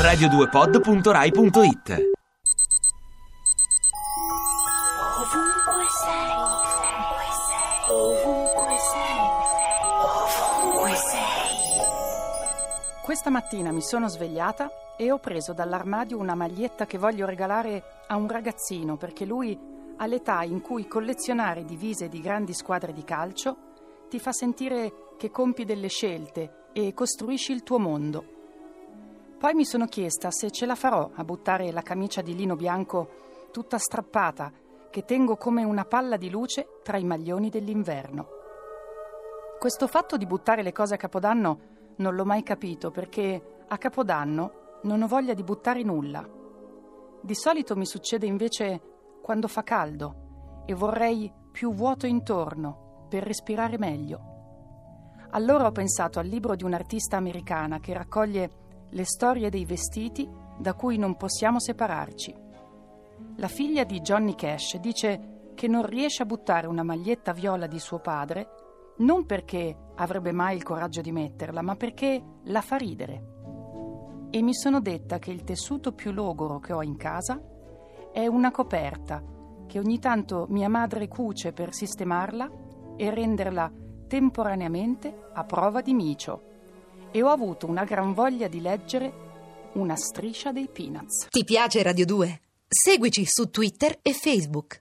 radio2pod.rai.it Ovunque sei, ovunque sei, ovunque sei, ovunque sei. Questa mattina mi sono svegliata e ho preso dall'armadio una maglietta che voglio regalare a un ragazzino perché lui ha l'età in cui collezionare divise di grandi squadre di calcio ti fa sentire che compi delle scelte e costruisci il tuo mondo. Poi mi sono chiesta se ce la farò a buttare la camicia di lino bianco tutta strappata che tengo come una palla di luce tra i maglioni dell'inverno. Questo fatto di buttare le cose a Capodanno non l'ho mai capito perché a Capodanno non ho voglia di buttare nulla. Di solito mi succede invece quando fa caldo e vorrei più vuoto intorno per respirare meglio. Allora ho pensato al libro di un'artista americana che raccoglie le storie dei vestiti da cui non possiamo separarci. La figlia di Johnny Cash dice che non riesce a buttare una maglietta viola di suo padre non perché avrebbe mai il coraggio di metterla, ma perché la fa ridere. E mi sono detta che il tessuto più logoro che ho in casa è una coperta che ogni tanto mia madre cuce per sistemarla e renderla temporaneamente a prova di micio e ho avuto una gran voglia di leggere una striscia dei Peanuts. Ti piace Radio 2? Seguici su Twitter e Facebook.